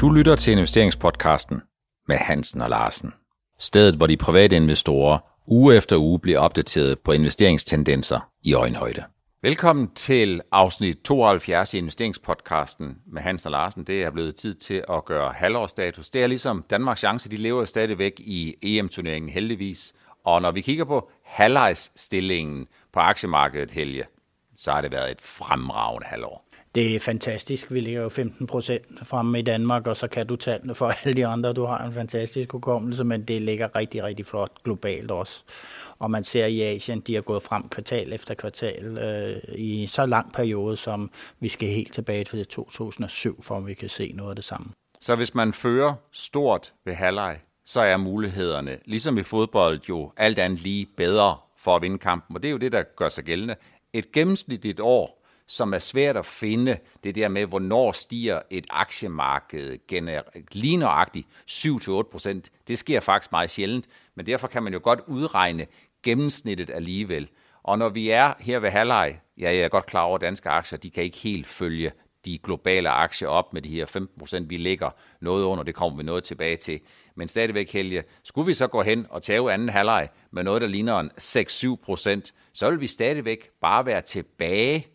Du lytter til investeringspodcasten med Hansen og Larsen. Stedet, hvor de private investorer uge efter uge bliver opdateret på investeringstendenser i øjenhøjde. Velkommen til afsnit 72 i investeringspodcasten med Hansen og Larsen. Det er blevet tid til at gøre halvårsstatus. Det er ligesom Danmarks chance, de lever stadigvæk i EM-turneringen heldigvis. Og når vi kigger på halvlejsstillingen på aktiemarkedet, Helge, så har det været et fremragende halvår. Det er fantastisk. Vi ligger jo 15 procent fremme i Danmark, og så kan du tallene for alle de andre. Du har en fantastisk hukommelse, men det ligger rigtig, rigtig flot globalt også. Og man ser i Asien, de har gået frem kvartal efter kvartal øh, i så lang periode, som vi skal helt tilbage til 2007, for at vi kan se noget af det samme. Så hvis man fører stort ved halvleg, så er mulighederne, ligesom i fodbold, jo alt andet lige bedre for at vinde kampen. Og det er jo det, der gør sig gældende. Et gennemsnitligt år, som er svært at finde, det der med, hvornår stiger et aktiemarked lige nøjagtigt 7-8%. Det sker faktisk meget sjældent, men derfor kan man jo godt udregne gennemsnittet alligevel. Og når vi er her ved halvleg, ja, jeg er godt klar over, at danske aktier, de kan ikke helt følge de globale aktier op med de her 15 procent. Vi ligger noget under, det kommer vi noget tilbage til. Men stadigvæk, Helge, skulle vi så gå hen og tage anden halvleg med noget, der ligner en 6-7 procent, så vil vi stadigvæk bare være tilbage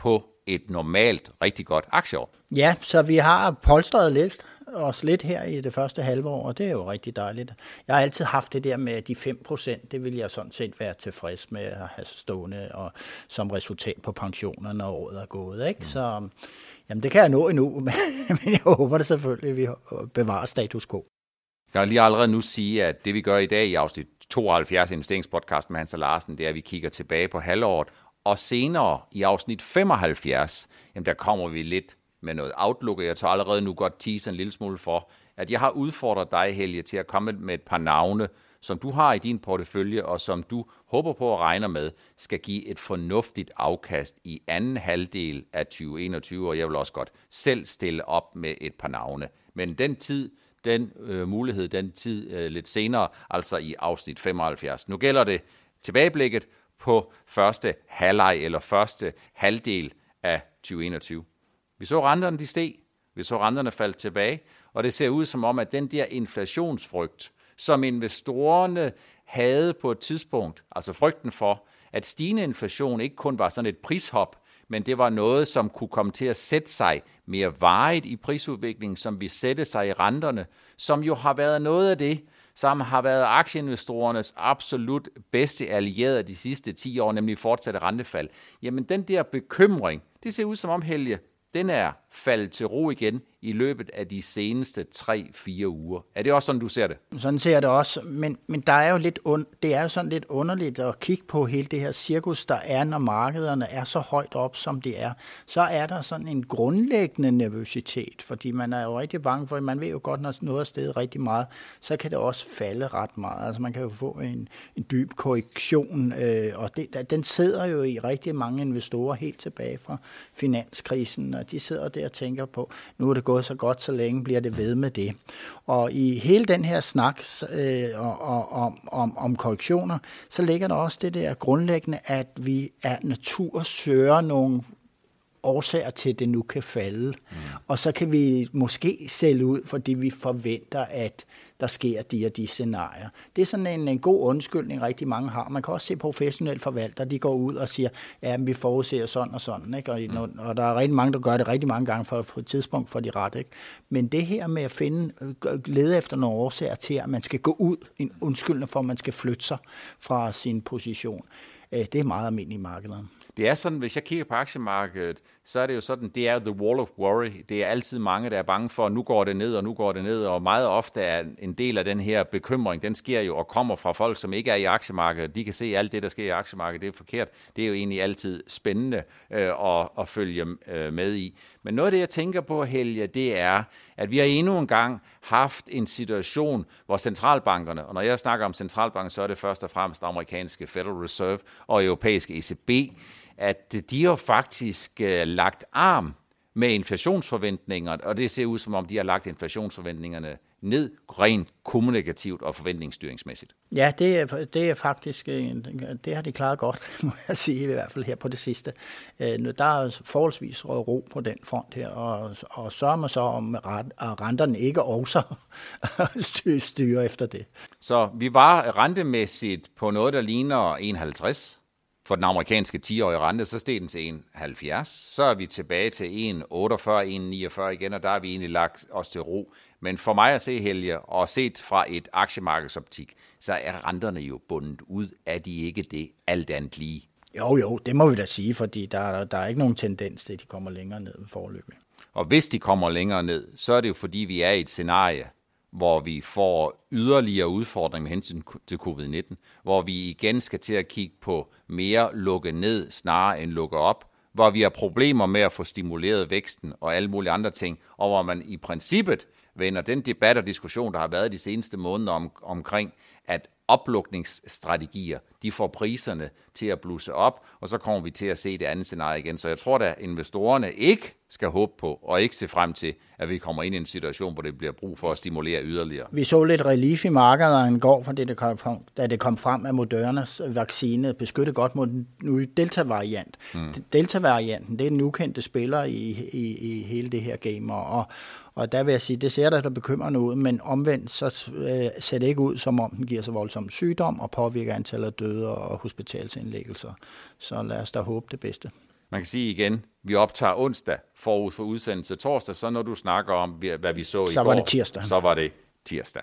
på et normalt, rigtig godt aktieår. Ja, så vi har polstret lidt os lidt her i det første halve år, og det er jo rigtig dejligt. Jeg har altid haft det der med de 5 procent, det vil jeg sådan set være tilfreds med at have stående og som resultat på pensionerne, når året er gået. Ikke? Mm. Så jamen, det kan jeg nå endnu, men jeg håber det selvfølgelig, at vi bevarer status quo. Jeg kan lige allerede nu sige, at det vi gør i dag i afsnit 72 investeringspodcast med Hans Larsen, det er, at vi kigger tilbage på halvåret, og senere i afsnit 75, jamen der kommer vi lidt med noget outlook, og jeg tager allerede nu godt tease en lille smule for, at jeg har udfordret dig, Helge, til at komme med et par navne, som du har i din portefølje, og som du håber på at regne med, skal give et fornuftigt afkast i anden halvdel af 2021, og jeg vil også godt selv stille op med et par navne. Men den tid, den øh, mulighed, den tid øh, lidt senere, altså i afsnit 75. Nu gælder det tilbageblikket på første halvleg eller første halvdel af 2021. Vi så renterne, de steg. Vi så renterne falde tilbage. Og det ser ud som om, at den der inflationsfrygt, som investorerne havde på et tidspunkt, altså frygten for, at stigende inflation ikke kun var sådan et prishop, men det var noget, som kunne komme til at sætte sig mere varigt i prisudviklingen, som vi sætte sig i renterne, som jo har været noget af det, som har været aktieinvestorernes absolut bedste allierede de sidste 10 år, nemlig fortsatte rentefald. Jamen den der bekymring, det ser ud som om, Helge, den er faldet til ro igen i løbet af de seneste 3-4 uger. Er det også sådan, du ser det? Sådan ser jeg det også, men, men der er jo lidt und, det er jo sådan lidt underligt at kigge på hele det her cirkus, der er, når markederne er så højt op, som de er. Så er der sådan en grundlæggende nervøsitet, fordi man er jo rigtig bange for, man ved jo godt, når noget er stedet rigtig meget, så kan det også falde ret meget. Altså man kan jo få en, en dyb korrektion, øh, og det, den sidder jo i rigtig mange investorer helt tilbage fra finanskrisen, og de sidder der og tænker på, nu er det gået så godt, så længe bliver det ved med det. Og i hele den her snak øh, om, om, om korrektioner, så ligger der også det der grundlæggende, at vi er natur søger nogle årsager til, at det nu kan falde. Mm. Og så kan vi måske sælge ud, fordi vi forventer, at der sker de og de scenarier. Det er sådan en, en god undskyldning, rigtig mange har. Man kan også se professionelle forvaltere, de går ud og siger, ja, vi forudser sådan og sådan. Ikke? Og, mm. og der er rigtig mange, der gør det rigtig mange gange, for på et tidspunkt for de ret. Ikke? Men det her med at finde, øh, lede efter nogle årsager til, at man skal gå ud, en undskyldning for, at man skal flytte sig fra sin position, øh, det er meget almindeligt i markedet. Det er sådan, hvis jeg kigger på aktiemarkedet, så er det jo sådan, det er the wall of worry. Det er altid mange, der er bange for, at nu går det ned, og nu går det ned, og meget ofte er en del af den her bekymring, den sker jo og kommer fra folk, som ikke er i aktiemarkedet. De kan se, at alt det, der sker i aktiemarkedet, det er forkert. Det er jo egentlig altid spændende øh, at, at følge øh, med i. Men noget af det, jeg tænker på, Helge, det er, at vi har endnu en gang haft en situation, hvor centralbankerne, og når jeg snakker om centralbanken, så er det først og fremmest amerikanske Federal Reserve og europæiske ECB, at de har faktisk øh, lagt arm med inflationsforventninger, og det ser ud som om, de har lagt inflationsforventningerne ned rent kommunikativt og forventningsstyringsmæssigt. Ja, det er, det er faktisk, det har de klaret godt, må jeg sige, i hvert fald her på det sidste. Øh, der er forholdsvis ro på den front her, og, og sørger man så om, at renterne ikke også styrer efter det. Så vi var rentemæssigt på noget, der ligner 51 for den amerikanske 10-årige rente, så steg den til 1,70. Så er vi tilbage til 1,48, 1,49 igen, og der har vi egentlig lagt os til ro. Men for mig at se, Helge, og set fra et aktiemarkedsoptik, så er renterne jo bundet ud. Er de ikke det alt andet lige? Jo, jo, det må vi da sige, fordi der, der er ikke nogen tendens til, at de kommer længere ned forløbet. Og hvis de kommer længere ned, så er det jo fordi, vi er i et scenarie, hvor vi får yderligere udfordringer med hensyn til covid-19, hvor vi igen skal til at kigge på mere lukke ned snarere end lukke op, hvor vi har problemer med at få stimuleret væksten og alle mulige andre ting, og hvor man i princippet vender den debat og diskussion, der har været de seneste måneder om, omkring, at oplukningsstrategier, de får priserne til at blusse op, og så kommer vi til at se det andet scenarie igen. Så jeg tror, at investorerne ikke skal håbe på, og ikke se frem til, at vi kommer ind i en situation, hvor det bliver brug for at stimulere yderligere. Vi så lidt relief i markedet en går, fordi det kom, da det kom frem, at Modernas vaccine beskyttede godt mod den nye Delta-variant. Mm. Delta-varianten, det er den ukendte spiller i, i, i hele det her game, og, og der vil jeg sige, det ser der, der bekymrende ud, men omvendt så øh, ser det ikke ud, som om den giver så voldsom sygdom og påvirker antallet af døde og hospitalsindlæggelser. Så lad os da håbe det bedste. Man kan sige igen, vi optager onsdag forud for udsendelse torsdag, så når du snakker om, hvad vi så, så i går, så var det tirsdag. Så var det tirsdag.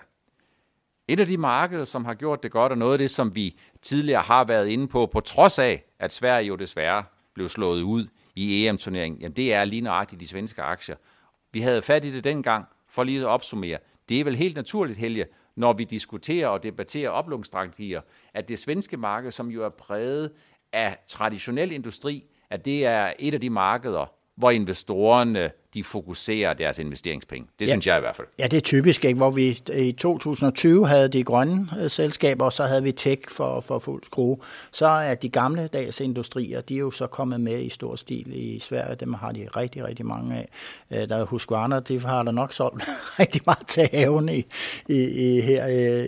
Et af de markeder, som har gjort det godt, og noget af det, som vi tidligere har været inde på, på trods af, at Sverige jo desværre blev slået ud i EM-turneringen, jamen det er lige nøjagtigt de svenske aktier. Vi havde fat i det dengang, for lige at opsummere. Det er vel helt naturligt, Helge, når vi diskuterer og debatterer oplånsstrategier, at det svenske marked, som jo er præget af traditionel industri, at det er et af de markeder, hvor investorerne de fokuserer deres investeringspenge. Det ja. synes jeg i hvert fald. Ja, det er typisk, ikke? hvor vi i 2020 havde de grønne øh, selskaber, og så havde vi tech for, for fuld skrue. Så er de gamle dags industrier, de er jo så kommet med i stor stil i Sverige. Dem har de rigtig, rigtig mange af. Øh, der er Husqvarna, de har der nok solgt rigtig meget til haven i, i, i her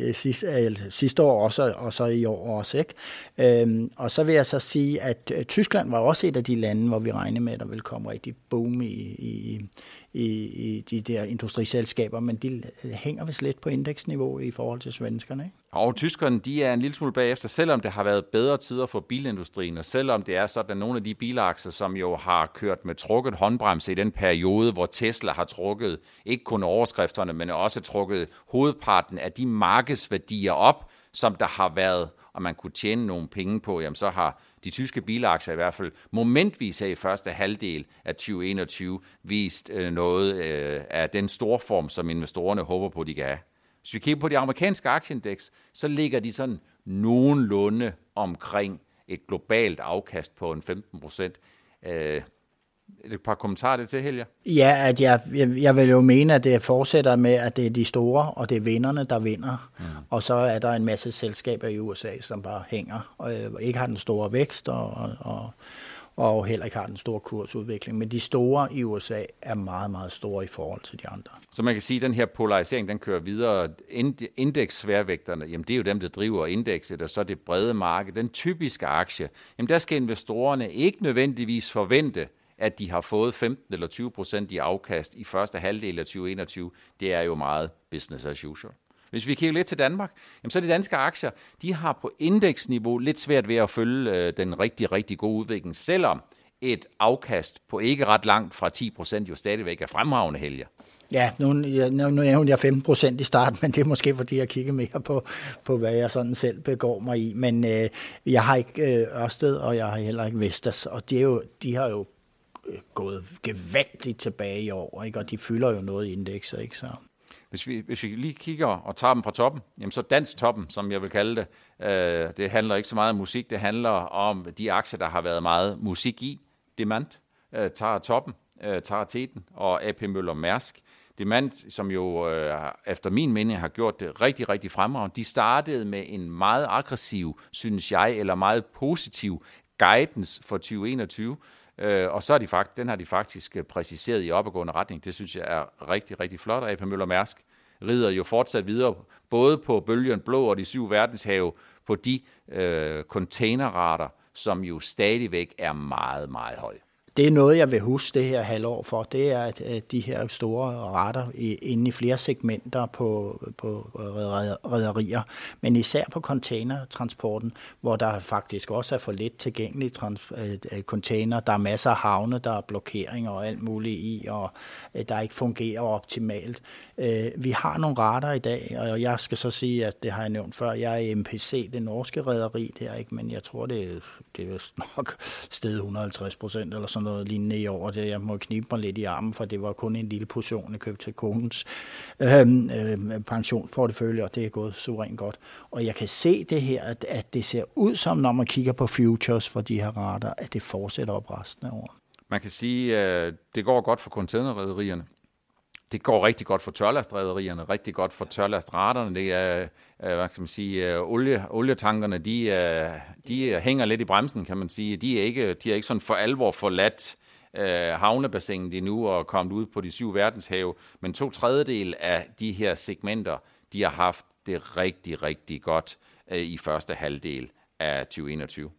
øh, sidste, øh, sidste år også, og så i år også. Ikke? Øhm, og så vil jeg så sige, at øh, Tyskland var også et af de lande, hvor vi regner med, at der vil komme rigtig boom i, i i, i, de der industriselskaber, men de hænger vist lidt på indeksniveau i forhold til svenskerne. Ikke? Og tyskerne, de er en lille smule bagefter, selvom det har været bedre tider for bilindustrien, og selvom det er sådan, at nogle af de bilakser, som jo har kørt med trukket håndbremse i den periode, hvor Tesla har trukket ikke kun overskrifterne, men også trukket hovedparten af de markedsværdier op, som der har været, og man kunne tjene nogle penge på, jamen så har de tyske bilaktier i hvert fald momentvis her i første halvdel af 2021 vist øh, noget øh, af den store form, som investorerne håber på, de kan have. Hvis vi kigger på de amerikanske aktieindeks, så ligger de sådan nogenlunde omkring et globalt afkast på en 15 procent. Øh, et par kommentarer det til, Helge? Ja, at jeg, jeg, jeg vil jo mene, at det fortsætter med, at det er de store, og det er vinderne, der vinder. Mm. Og så er der en masse selskaber i USA, som bare hænger, og øh, ikke har den store vækst, og, og, og heller ikke har den store kursudvikling. Men de store i USA er meget, meget store i forhold til de andre. Så man kan sige, at den her polarisering, den kører videre. Indeks-sværvægterne, jamen det er jo dem, der driver indekset, og så det brede marked. Den typiske aktie, jamen der skal investorerne ikke nødvendigvis forvente, at de har fået 15 eller 20 procent i afkast i første halvdel af 2021, det er jo meget business as usual. Hvis vi kigger lidt til Danmark, jamen så er de danske aktier, de har på indeksniveau lidt svært ved at følge øh, den rigtig, rigtig gode udvikling, selvom et afkast på ikke ret langt fra 10 procent jo stadigvæk er fremragende helger. Ja, nu, nu, nu nævnte jeg 15 procent i starten, men det er måske fordi, jeg kigger mere på, på hvad jeg sådan selv begår mig i. Men øh, jeg har ikke øh, Ørsted, og jeg har heller ikke Vestas, og de, er jo, de har jo gået gevaldigt tilbage i år, ikke? og de fylder jo noget i indekser. Ikke? Så. Hvis vi, hvis vi lige kigger og tager dem fra toppen, jamen så dans toppen, som jeg vil kalde det, øh, det handler ikke så meget om musik, det handler om de aktier, der har været meget musik i. Demand øh, tager toppen, øh, tager teten, og AP Møller Mærsk. Demand, som jo øh, efter min mening har gjort det rigtig, rigtig fremragende, de startede med en meget aggressiv, synes jeg, eller meget positiv guidance for 2021, øh, og så er de fakt, den har de faktisk øh, præciseret i opadgående retning. Det synes jeg er rigtig, rigtig flot. AP Møller Mærsk rider jo fortsat videre, både på bølgen blå og de syv verdenshave, på de øh, containerrater, som jo stadigvæk er meget, meget høje det er noget, jeg vil huske det her halvår for. Det er at de her store retter inde i flere segmenter på, på øh, rederier, men især på containertransporten, hvor der faktisk også er for lidt tilgængelige øh, øh, container. Der er masser af havne, der er blokeringer og alt muligt i, og der ikke fungerer optimalt. Øh, vi har nogle retter i dag, og jeg skal så sige, at det har jeg nævnt før, jeg er MPC, det norske rederi, det er ikke, men jeg tror, det er, det er nok sted 150 procent eller sådan noget lignende i år. Det, jeg må knibe mig lidt i armen, for det var kun en lille portion, jeg købte til konens øh, øh, pensionsportefølje, og det er gået suverænt godt. Og jeg kan se det her, at, at det ser ud som, når man kigger på futures for de her rater, at det fortsætter op resten af året. Man kan sige, at det går godt for containerrederierne. Det går rigtig godt for tørlastrederierne, rigtig godt for tørlastraterne. Det er, øh, hvad kan man sige, øh, olie, olietankerne, de, øh, de hænger lidt i bremsen, kan man sige. De er ikke, de er ikke sådan for alvor forladt havnebassinet endnu og kommet ud på de syv verdenshave, men to tredjedel af de her segmenter, de har haft det rigtig, rigtig godt i første halvdel af 2021.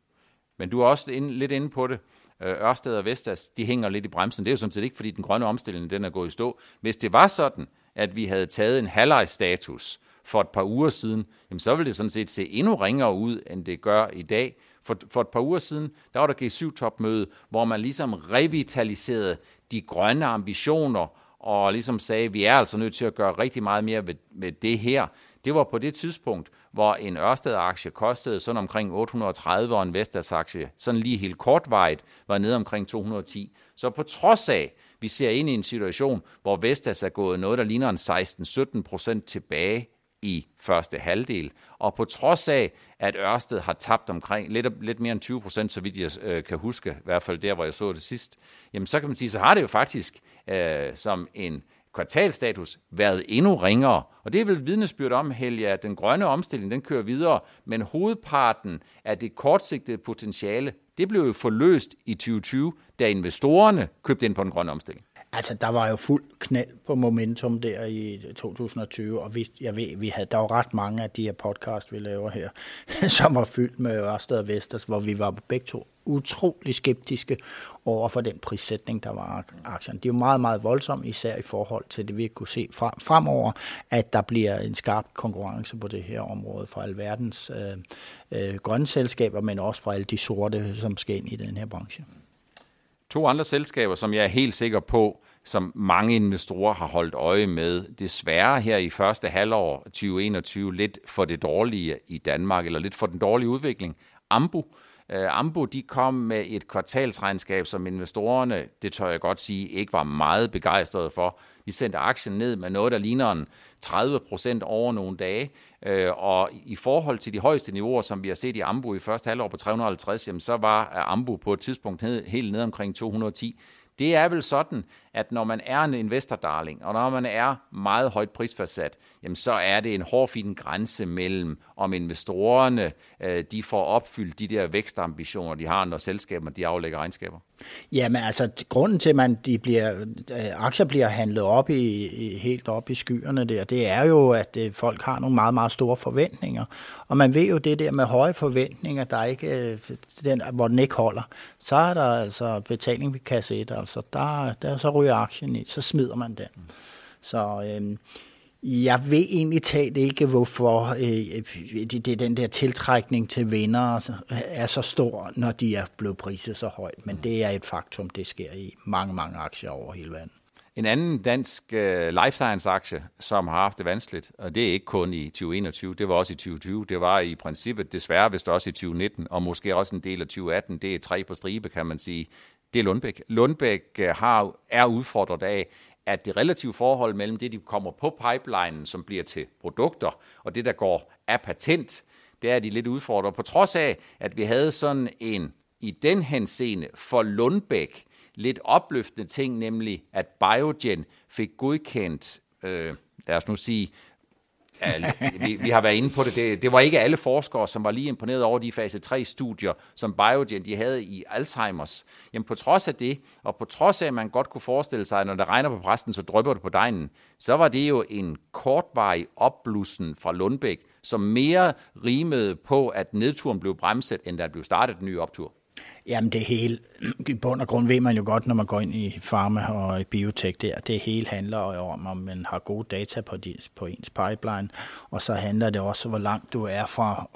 Men du er også lidt inde på det. Øh, Ørsted og Vestas, de hænger lidt i bremsen. Det er jo sådan set ikke, fordi den grønne omstilling den er gået i stå. Hvis det var sådan, at vi havde taget en halvlejstatus for et par uger siden, jamen så ville det sådan set se endnu ringere ud, end det gør i dag. For, for et par uger siden, der var der G7-topmøde, hvor man ligesom revitaliserede de grønne ambitioner, og ligesom sagde, at vi er altså nødt til at gøre rigtig meget mere ved, ved det her. Det var på det tidspunkt, hvor en Ørsted-aktie kostede sådan omkring 830, og en Vestas-aktie sådan lige helt kortvejet var nede omkring 210. Så på trods af, vi ser ind i en situation, hvor Vestas er gået noget, der ligner en 16-17 procent tilbage i første halvdel. Og på trods af, at Ørsted har tabt omkring lidt, lidt mere end 20 procent, så vidt jeg øh, kan huske, i hvert fald der, hvor jeg så det sidst, jamen så kan man sige, så har det jo faktisk øh, som en kvartalstatus været endnu ringere. Og det er vel vidnesbyrd om, Helge, at den grønne omstilling, den kører videre, men hovedparten af det kortsigtede potentiale, det blev jo forløst i 2020, da investorerne købte ind på den grønne omstilling. Altså, der var jo fuld knald på momentum der i 2020, og vi, jeg ved, vi havde, der var ret mange af de her podcast, vi laver her, som var fyldt med Ørsted og Vesters, hvor vi var begge to utrolig skeptiske over for den prissætning, der var aktien. Det er jo meget, meget voldsomt, især i forhold til det, vi kunne se frem, fremover, at der bliver en skarp konkurrence på det her område fra alverdens øh, øh, grønne selskaber, men også fra alle de sorte, som skal ind i den her branche. To andre selskaber, som jeg er helt sikker på, som mange investorer har holdt øje med, desværre her i første halvår 2021, lidt for det dårlige i Danmark, eller lidt for den dårlige udvikling. Ambu, Øh, Ambo de kom med et kvartalsregnskab, som investorerne, det tør jeg godt sige, ikke var meget begejstrede for. De sendte aktien ned med noget, der ligner en 30 procent over nogle dage. Øh, og i forhold til de højeste niveauer, som vi har set i Ambo i første halvår på 350, jamen, så var Ambo på et tidspunkt helt ned omkring 210. Det er vel sådan, at når man er en investordarling, og når man er meget højt prisfastsat, jamen så er det en hårfin grænse mellem, om investorerne øh, de får opfyldt de der vækstambitioner, de har, når selskaberne de aflægger regnskaber. Jamen altså, grunden til, at man, de bliver, øh, aktier bliver handlet op i, i, helt op i skyerne der, det er jo, at øh, folk har nogle meget, meget store forventninger. Og man ved jo det der med høje forventninger, der ikke, øh, den, hvor den ikke holder, så er der altså betaling ved kasse 1, altså der, der så ryger aktien i, så smider man den. Så øh, jeg ved egentlig talt ikke, hvorfor øh, det, det, den der tiltrækning til vinder er så stor, når de er blevet priset så højt. Men det er et faktum, det sker i mange, mange aktier over hele verden. En anden dansk uh, life science-aktie, som har haft det vanskeligt, og det er ikke kun i 2021, det var også i 2020, det var i princippet desværre vist også i 2019, og måske også en del af 2018, det er tre på stribe, kan man sige, det er Lundbæk. Lundbæk øh, har, er udfordret af, at det relative forhold mellem det, de kommer på pipelinen, som bliver til produkter, og det, der går af patent, det er de lidt udfordret. På trods af, at vi havde sådan en, i den henseende for Lundbæk, lidt opløftende ting, nemlig at Biogen fik godkendt, øh, lad os nu sige, vi, vi har været inde på det. det. Det var ikke alle forskere, som var lige imponeret over de fase 3-studier, som Biogen de havde i Alzheimers. Jamen på trods af det, og på trods af, at man godt kunne forestille sig, at når det regner på præsten, så drøber det på dejen, så var det jo en kortvarig opblussen fra Lundbæk, som mere rimede på, at nedturen blev bremset, end der blev startet en ny optur. Jamen det hele, i bund og grund ved man jo godt, når man går ind i pharma og i biotek der, det hele handler om, om man har gode data på, de, på ens pipeline, og så handler det også, hvor langt du er fra,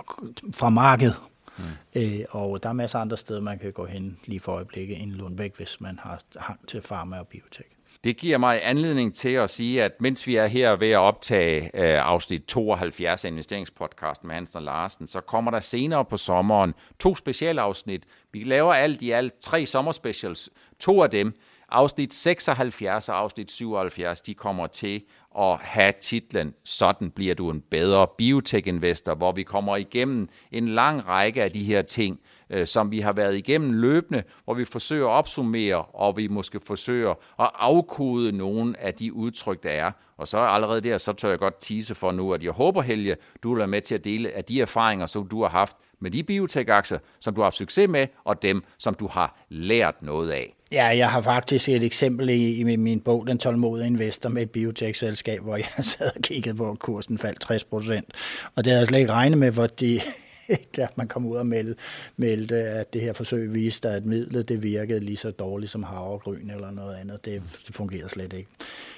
fra markedet. Mm. Øh, og der er masser af andre steder, man kan gå hen lige for øjeblikket end Lundbæk, hvis man har hang til pharma og biotek. Det giver mig anledning til at sige, at mens vi er her ved at optage øh, afsnit 72 af investeringspodcasten med Hansen og Larsen, så kommer der senere på sommeren to specialafsnit. Vi laver alt i alt tre sommerspecials. To af dem, afsnit 76 og afsnit 77, de kommer til at have titlen Sådan bliver du en bedre biotech-investor, hvor vi kommer igennem en lang række af de her ting, øh, som vi har været igennem løbende, hvor vi forsøger at opsummere, og vi måske forsøger at afkode nogle af de udtryk, der er. Og så allerede der, så tør jeg godt tease for nu, at jeg håber, Helge, du vil være med til at dele af de erfaringer, som du har haft med de biotech-aktier, som du har haft succes med, og dem, som du har lært noget af. Ja, jeg har faktisk et eksempel i, i min bog, Den tålmodige investor, med et biotech-selskab, hvor jeg sad og kiggede på, at kursen faldt 60 procent. Og det havde jeg slet ikke regnet med, hvor ikke, at man kom ud og meldte, meldte, at det her forsøg viste, at midlet det virkede lige så dårligt som havregryn eller noget andet. Det, det fungerer slet ikke.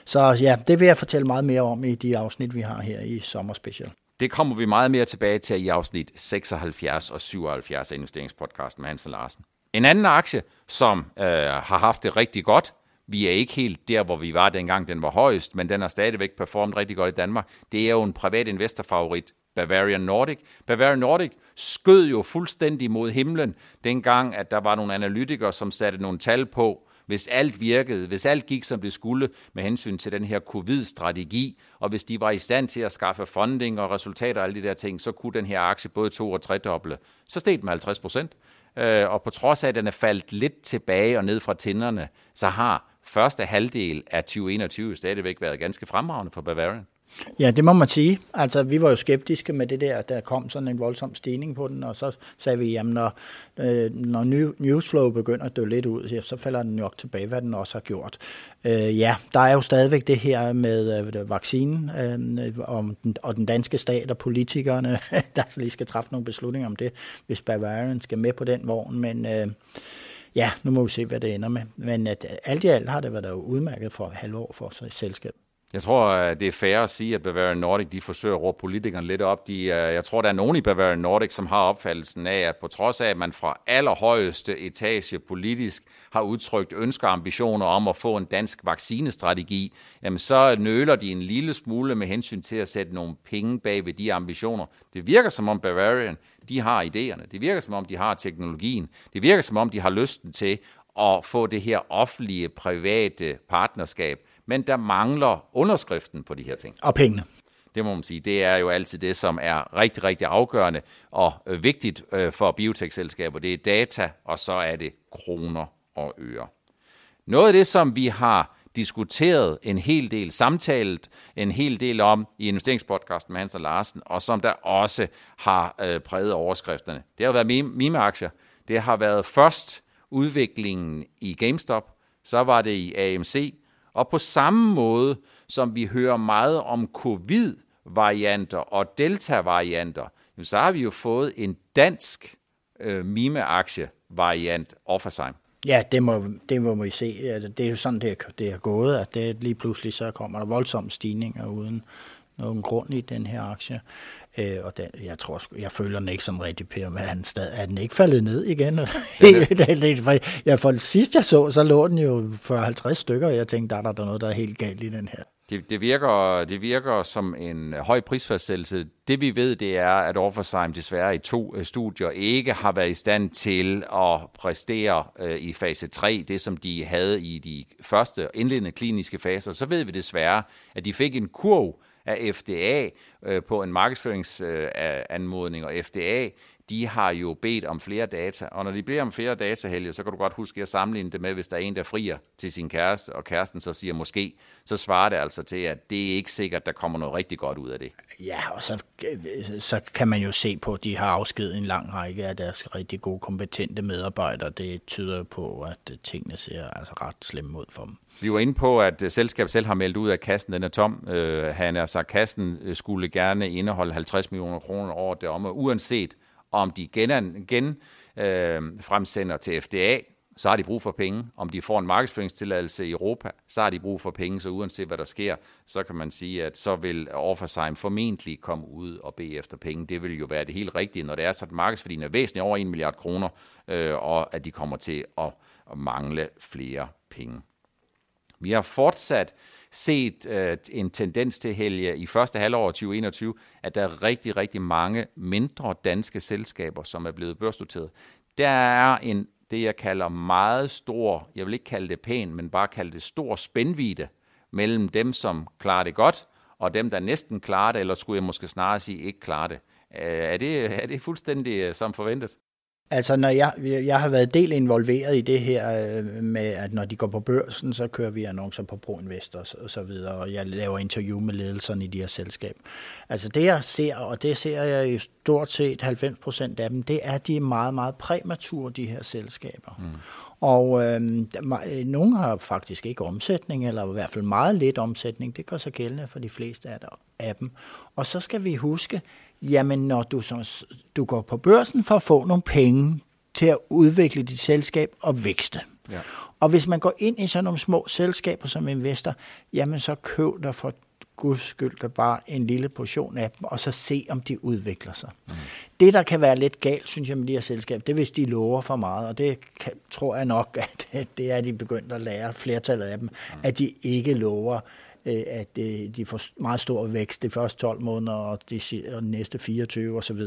Så ja, det vil jeg fortælle meget mere om i de afsnit, vi har her i sommerspecial. Det kommer vi meget mere tilbage til i afsnit 76 og 77 af investeringspodcasten med Hansen Larsen. En anden aktie, som øh, har haft det rigtig godt, vi er ikke helt der, hvor vi var dengang den var højest, men den har stadigvæk performet rigtig godt i Danmark. Det er jo en privat investorfavorit, Bavarian Nordic. Bavarian Nordic skød jo fuldstændig mod himlen, dengang at der var nogle analytikere, som satte nogle tal på, hvis alt virkede, hvis alt gik som det skulle med hensyn til den her covid-strategi, og hvis de var i stand til at skaffe funding og resultater og alle de der ting, så kunne den her aktie både to- og tredoble. Så steg den med 50 procent. Øh, og på trods af, at den er faldt lidt tilbage og ned fra tinderne, så har første halvdel af 2021 stadigvæk været ganske fremragende for Bavarian. Ja, det må man sige. Altså, vi var jo skeptiske med det der, der kom sådan en voldsom stigning på den, og så sagde vi, jamen, når, øh, når newsflow begynder at dø lidt ud, ja, så falder den nok tilbage, hvad den også har gjort. Øh, ja, der er jo stadigvæk det her med øh, vaccinen øh, om den, og den danske stat og politikerne, der lige skal træffe nogle beslutninger om det, hvis Bavarian skal med på den vogn, men... Øh, Ja, nu må vi se, hvad det ender med. Men at alt i alt har det været udmærket for halvår for sig. Jeg tror, øh, det er fair at sige, at Bavarian Nordic de forsøger at råbe politikerne lidt op. De, øh, jeg tror, der er nogen i Bavarian Nordic, som har opfattelsen af, at på trods af, at man fra allerhøjeste etage politisk har udtrykt ønsker og ambitioner om at få en dansk vaccinestrategi, jamen så nøler de en lille smule med hensyn til at sætte nogle penge bag ved de ambitioner. Det virker som om Bavarian, de har idéerne. Det virker som om, de har teknologien. Det virker som om, de har lysten til at få det her offentlige, private partnerskab men der mangler underskriften på de her ting. Og pengene. Det må man sige. Det er jo altid det, som er rigtig, rigtig afgørende og øh, vigtigt øh, for biotech-selskaber. Det er data, og så er det kroner og øre. Noget af det, som vi har diskuteret en hel del, samtalt en hel del om i investeringspodcasten med Hans og Larsen, og som der også har øh, præget overskrifterne. Det har været mime-aktier. Det har været først udviklingen i GameStop, så var det i AMC, og på samme måde, som vi hører meget om covid-varianter og delta-varianter, så har vi jo fået en dansk øh, mime-aktie-variant Offersheim. Ja, det må, det må vi se. Det er jo sådan, det er, det er gået, at det lige pludselig så kommer der voldsomme stigninger uden nogen grund i den her aktie. Øh, og den, jeg tror, jeg føler den ikke som rigtig Per, men han stadig, er den ikke faldet ned igen? ja, for sidst jeg så, så lå den jo for 50 stykker, og jeg tænkte, der er der noget, der er helt galt i den her. Det, det, virker, det virker som en høj prisfastsættelse. Det vi ved, det er, at Orpheusheim desværre i to øh, studier ikke har været i stand til at præstere øh, i fase 3, det som de havde i de første indledende kliniske faser. Så ved vi desværre, at de fik en kurv af FDA øh, på en markedsføringsanmodning, og FDA de har jo bedt om flere data, og når de beder om flere data, Helge, så kan du godt huske at sammenligne det med, hvis der er en, der frier til sin kæreste, og kæresten så siger måske, så svarer det altså til, at det er ikke sikkert, der kommer noget rigtig godt ud af det. Ja, og så, så kan man jo se på, at de har afskedet en lang række af deres rigtig gode, kompetente medarbejdere. Det tyder på, at tingene ser altså ret slemme ud for dem. Vi var inde på, at selskabet selv har meldt ud, at kassen den er tom. Øh, han er sagt, kassen øh, skulle gerne indeholde 50 millioner kroner over det om, uanset om de gen, gen øh, fremsender til FDA, så har de brug for penge. Om de får en markedsføringstilladelse i Europa, så har de brug for penge. Så uanset hvad der sker, så kan man sige, at så vil Offersheim formentlig komme ud og bede efter penge. Det vil jo være det helt rigtige, når det er så, at markedsværdien er væsentligt over 1 milliard kroner, øh, og at de kommer til at, at mangle flere penge. Vi har fortsat set øh, en tendens til, Helge, i første halvår 2021, at der er rigtig, rigtig mange mindre danske selskaber, som er blevet børsnoteret. Der er en, det, jeg kalder meget stor, jeg vil ikke kalde det pæn, men bare kalde det stor spændvide mellem dem, som klarer det godt, og dem, der næsten klarer det, eller skulle jeg måske snarere sige ikke klarer det. Øh, er det, er det fuldstændig øh, som forventet? Altså, når jeg, jeg har været del involveret i det her øh, med, at når de går på børsen, så kører vi annoncer på ProInvest og, og så videre, og jeg laver interview med ledelserne i de her selskaber. Altså det, jeg ser, og det ser jeg i stort set 90 procent af dem, det er, at de er meget, meget præmature, de her selskaber. Mm. Og øh, nogle har faktisk ikke omsætning, eller i hvert fald meget lidt omsætning. Det gør sig gældende for de fleste af dem. Og så skal vi huske, jamen når du, så, du går på børsen for at få nogle penge til at udvikle dit selskab og vækste. Ja. Og hvis man går ind i sådan nogle små selskaber som investor, jamen så køb der for guds skyld der bare en lille portion af dem, og så se, om de udvikler sig. Mm. Det, der kan være lidt galt, synes jeg, med de her selskaber, det er, hvis de lover for meget, og det kan, tror jeg nok, at det er de begyndt at lære, flertallet af dem, mm. at de ikke lover Øh, at øh, de får meget stor vækst de første 12 måneder og de, og de næste 24 osv.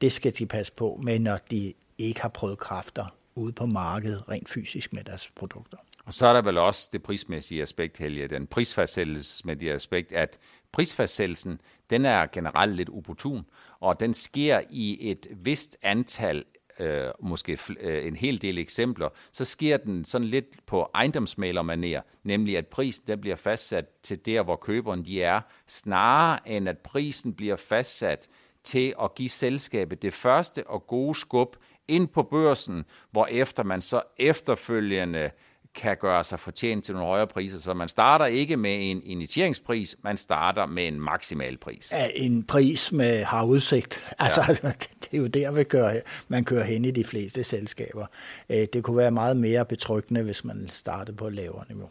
Det skal de passe på, men når de ikke har prøvet kræfter ude på markedet rent fysisk med deres produkter. Og så er der vel også det prismæssige aspekt, Helge, den prisfastsættelsesmæssige aspekt, at prisfastsættelsen, den er generelt lidt opportun, og den sker i et vist antal øh, måske øh, en hel del eksempler, så sker den sådan lidt på ejendomsmalermaner, nemlig at prisen der bliver fastsat til der, hvor køberen de er, snarere end at prisen bliver fastsat til at give selskabet det første og gode skub ind på børsen, hvor efter man så efterfølgende kan gøre sig fortjent til nogle højere priser. Så man starter ikke med en initieringspris, man starter med en maksimal pris. En pris med har udsigt. Altså, ja. det er jo der, vi kører, man kører hen i de fleste selskaber. Øh, det kunne være meget mere betryggende, hvis man startede på et lavere niveau.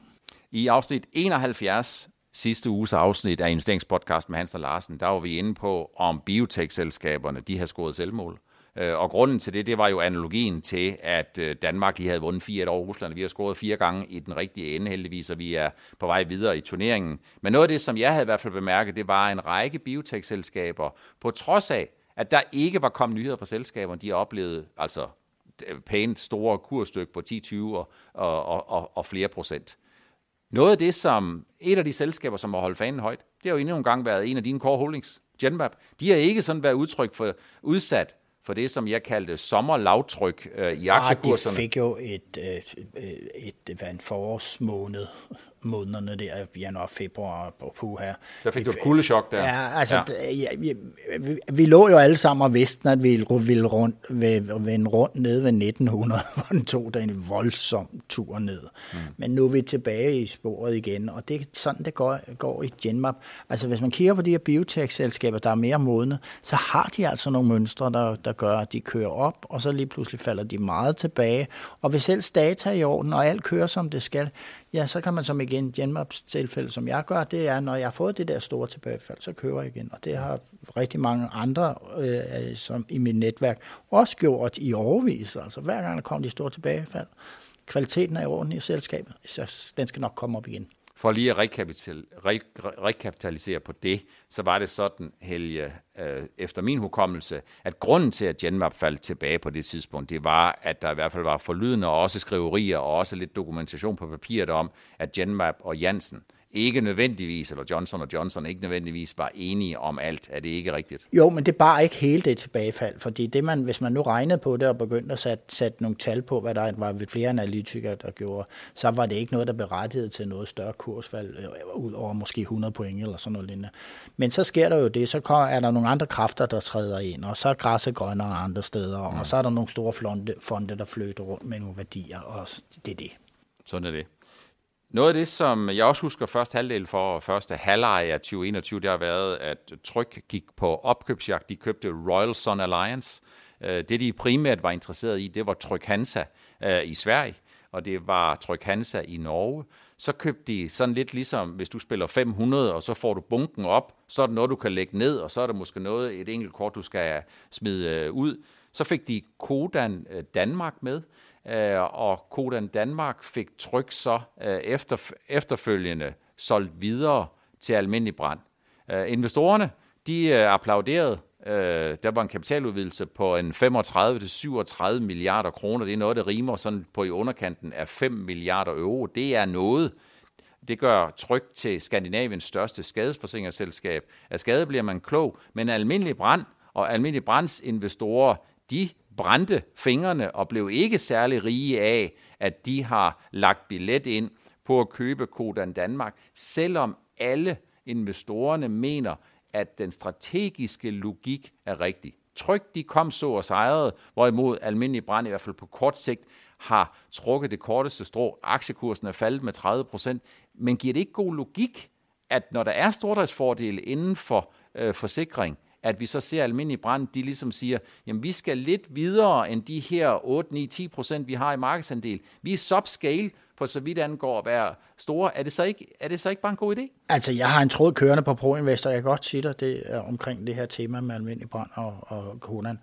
I afsnit 71 sidste uges afsnit af investeringspodcast med Hans og Larsen, der var vi inde på, om biotech-selskaberne de har scoret selvmål. Øh, og grunden til det, det var jo analogien til, at øh, Danmark lige havde vundet 4 over Rusland. Vi har scoret fire gange i den rigtige ende heldigvis, og vi er på vej videre i turneringen. Men noget af det, som jeg havde i hvert fald bemærket, det var en række biotech-selskaber, på trods af, at der ikke var kommet nyheder fra selskaberne, de oplevede altså pænt store kursstykke på 10, 20 og, og, og, og flere procent. Noget af det, som et af de selskaber, som har holdt fanen højt, det har jo endnu en gang været en af dine core holdings, Genmap. De har ikke sådan været udtryk for udsat for det, som jeg kaldte sommerlavtryk øh, i aktiekurserne. Ah, de fik jo et, et, et, et, et en forårsmåned månederne der, januar, februar på puh her. Der fik du et kuldechok der. Ja, altså, ja. Ja, vi, vi, vi, lå jo alle sammen og vidste, at vi ville rundt, vende rundt ned ved 1900, hvor den tog der en voldsom tur ned. Mm. Men nu er vi tilbage i sporet igen, og det er sådan, det går, går i Genmap. Altså, hvis man kigger på de her biotech-selskaber, der er mere modne, så har de altså nogle mønstre, der, der gør, at de kører op, og så lige pludselig falder de meget tilbage. Og hvis selv data er i orden, og alt kører, som det skal, ja, så kan man som igen, Genmaps tilfælde, som jeg gør, det er, når jeg har fået det der store tilbagefald, så kører jeg igen. Og det har rigtig mange andre øh, øh som i mit netværk også gjort i overvis. Altså hver gang der kommer de store tilbagefald, kvaliteten er i orden i selskabet, så den skal nok komme op igen. For lige at rekapital, re, rekapitalisere på det, så var det sådan, Helge, øh, efter min hukommelse, at grunden til, at Genmap faldt tilbage på det tidspunkt, det var, at der i hvert fald var forlydende og også skriverier og også lidt dokumentation på papiret om, at Genmap og Jansen ikke nødvendigvis, eller Johnson Johnson ikke nødvendigvis var enige om alt. Er det ikke rigtigt? Jo, men det bare ikke hele det tilbagefald, fordi det man, hvis man nu regnede på det og begyndte at sætte, sætte nogle tal på, hvad der var ved flere analytikere, der gjorde, så var det ikke noget, der berettigede til noget større kursfald, øh, ud over måske 100 point eller sådan noget lignende. Men så sker der jo det, så er der nogle andre kræfter, der træder ind, og så er græsset grønnere andre steder, og mm. så er der nogle store fonde, der flytter rundt med nogle værdier, og det er det. Sådan er det. Noget af det, som jeg også husker første halvdel for første halvleg af 2021, det har været, at Tryk gik på opkøbsjagt. De købte Royal Sun Alliance. Øh, det, de primært var interesseret i, det var Tryk Hansa øh, i Sverige, og det var Tryk Hansa i Norge. Så købte de sådan lidt ligesom, hvis du spiller 500, og så får du bunken op, så er det noget, du kan lægge ned, og så er der måske noget, et enkelt kort, du skal smide øh, ud. Så fik de Kodan Danmark med, Øh, og Kodan Danmark fik tryk så øh, efter, efterfølgende solgt videre til almindelig brand. Øh, investorerne, de applauderede. Der var en kapitaludvidelse på en 35-37 milliarder kroner. Det er noget, der rimer sådan på i underkanten af 5 milliarder euro. Det er noget. Det gør tryk til Skandinaviens største skadesforsikringsselskab. Af skade bliver man klog, men almindelig brand og almindelig brands investorer, de brændte fingrene og blev ikke særlig rige af, at de har lagt billet ind på at købe Kodan Danmark, selvom alle investorerne mener, at den strategiske logik er rigtig. Tryk, de kom så og sejrede, hvorimod almindelig brand i hvert fald på kort sigt har trukket det korteste strå. Aktiekursen er faldet med 30 procent. Men giver det ikke god logik, at når der er stordriftsfordele inden for øh, forsikring, at vi så ser almindelig brand, de ligesom siger, jamen vi skal lidt videre end de her 8, 9, 10 procent, vi har i markedsandel. Vi er subscale, for så vidt angår at være store. Er det, så ikke, er det så ikke bare en god idé? Altså, jeg har en tråd kørende på ProInvestor. Jeg kan godt sige dig det er omkring det her tema med almindelig brand og, og Conan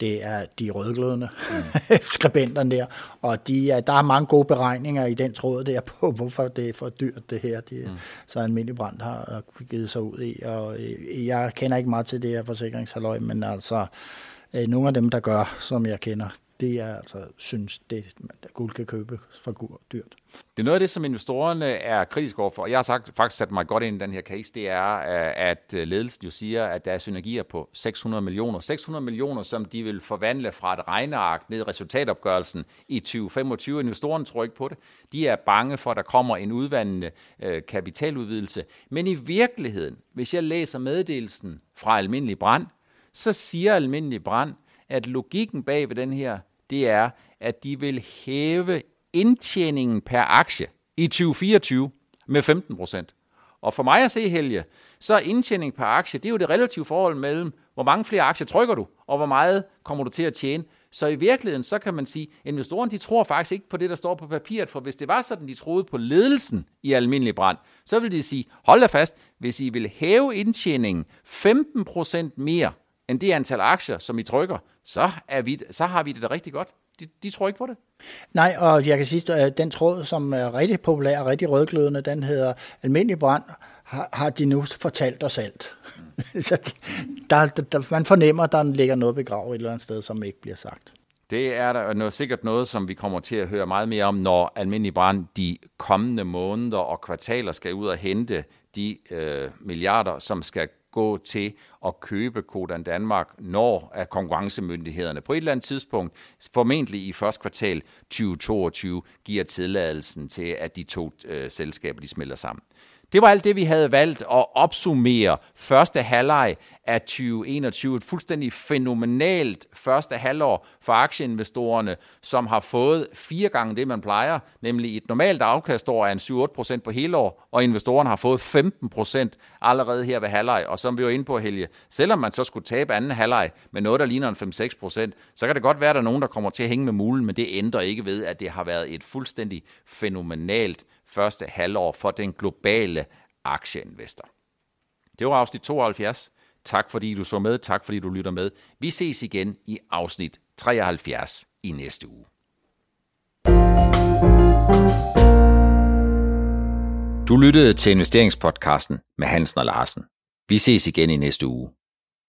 det er de rødglødende mm. skribenterne der, og de, der er mange gode beregninger i den tråd der på, hvorfor det er for dyrt det her, de, mm. så almindelig brand har givet sig ud i, og øh, jeg kender ikke meget til det her forsikringshalløj, men altså øh, nogle af dem, der gør, som jeg kender, det er altså, synes, det guld kan købe for dyrt. Det er noget af det, som investorerne er kritiske overfor, og jeg har sagt, faktisk sat mig godt ind i den her case, det er, øh, at øh, ledelsen jo siger, at der er synergier på 600 millioner. 600 millioner, som de vil forvandle fra et regneark ned i resultatopgørelsen i 2025. Investorerne tror ikke på det. De er bange for, at der kommer en udvandende øh, kapitaludvidelse. Men i virkeligheden, hvis jeg læser meddelelsen fra Almindelig Brand, så siger Almindelig Brand, at logikken bag ved den her, det er, at de vil hæve indtjeningen per aktie i 2024 med 15 procent. Og for mig at se, Helge, så er indtjening per aktie, det er jo det relative forhold mellem, hvor mange flere aktier trykker du, og hvor meget kommer du til at tjene. Så i virkeligheden, så kan man sige, at investorerne de tror faktisk ikke på det, der står på papiret, for hvis det var sådan, de troede på ledelsen i almindelig brand, så ville de sige, hold da fast, hvis I vil hæve indtjeningen 15% mere end det antal aktier, som I trykker, så, er vi, så har vi det da rigtig godt. De, de tror ikke på det. Nej, og jeg kan sige, at den tråd, som er rigtig populær og rigtig rødglødende, den hedder Almindelig Brand, har, har de nu fortalt os alt. Mm. så der, der, man fornemmer, at der ligger noget begravet et eller andet sted, som ikke bliver sagt. Det er der noget, sikkert noget, som vi kommer til at høre meget mere om, når Almindelig Brand de kommende måneder og kvartaler skal ud og hente de øh, milliarder, som skal gå til at købe Kodan Danmark, når at konkurrencemyndighederne på et eller andet tidspunkt, formentlig i første kvartal 2022, giver tilladelsen til, at de to øh, selskaber de smelter sammen. Det var alt det, vi havde valgt at opsummere første halvleg af 2021. Et fuldstændig fænomenalt første halvår for aktieinvestorerne, som har fået fire gange det, man plejer, nemlig et normalt afkastår af en 7-8% på hele år, og investorerne har fået 15% allerede her ved halvleg. Og som vi var inde på, Helge, selvom man så skulle tabe anden halvleg med noget, der ligner en 5-6%, så kan det godt være, at der er nogen, der kommer til at hænge med mulen, men det ændrer ikke ved, at det har været et fuldstændig fænomenalt første halvår for den globale aktieinvestor. Det var afsnit 72. Tak fordi du så med. Tak fordi du lytter med. Vi ses igen i afsnit 73 i næste uge. Du lyttede til investeringspodcasten med Hansen og Larsen. Vi ses igen i næste uge.